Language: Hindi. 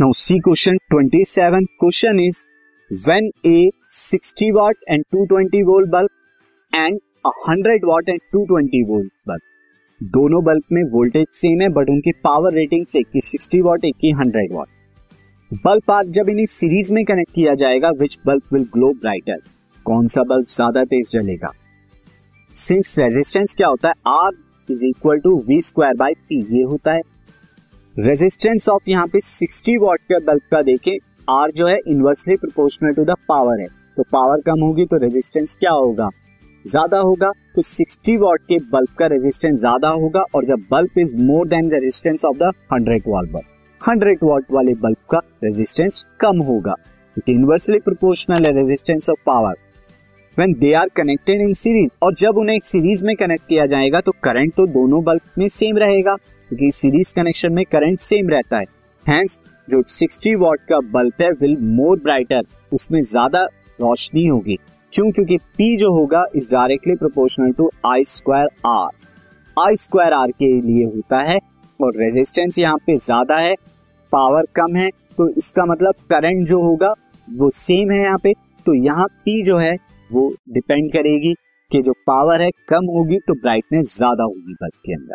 Now C question 27 question is when a 60 watt and 220 volt bulb and 100 watt and 220 volt bulb दोनों बल्ब में वोल्टेज सेम है बट उनकी पावर रेटिंग एक की 60 वाट एक की 100 वाट बल्ब आर जब इन्हें सीरीज़ में कनेक्ट किया जाएगा which bulb will glow brighter कौन सा बल्ब ज़्यादा तेज जलेगा? सिंस रेजिस्टेंस क्या होता है? R is equal to V square by P ये होता है रेजिस्टेंस ऑफ़ यहाँ पे 60 वॉट के बल्ब का देखें आर जो है inversely proportional to the power है। तो पावर कम होगी तो रेजिस्टेंस क्या होगा? ज़्यादा होगा तो 60 वॉट के बल्ब का रेजिस्टेंस ज़्यादा होगा और जब bulb is more than resistance of the 100 watt bulb 100 watt वाले बल्ब का रेजिस्टेंस कम होगा। क्योंकि इनवर्सली प्रोपोर्शनल है resistance of power when they are connected in series और जब उन्हें सीरीज़ में कनेक्ट किया जाएगा तो करंट तो दोनों बल्ब में सेम रहेगा। क्योंकि सीरीज़ कनेक्शन में करंट सेम रहता है। हैंस जो 60 वॉट का बल्ब है विल मोर ब्राइटर उसमें ज़्यादा रोशनी होगी। क्यों? क्योंकि P जो होगा is directly proportional to I square R I square R के लिए होता है और रेजिस्टेंस यहाँ पे ज़्यादा है पावर कम है तो इसका मतलब करंट जो होगा, वो सेम है यहाँ पे। तो यहाँ P जो है, वो डिपेंड करेगी कि जो पावर है कम होगी तो ब्राइटनेस ज़्यादा होगी बल्ब के अंदर।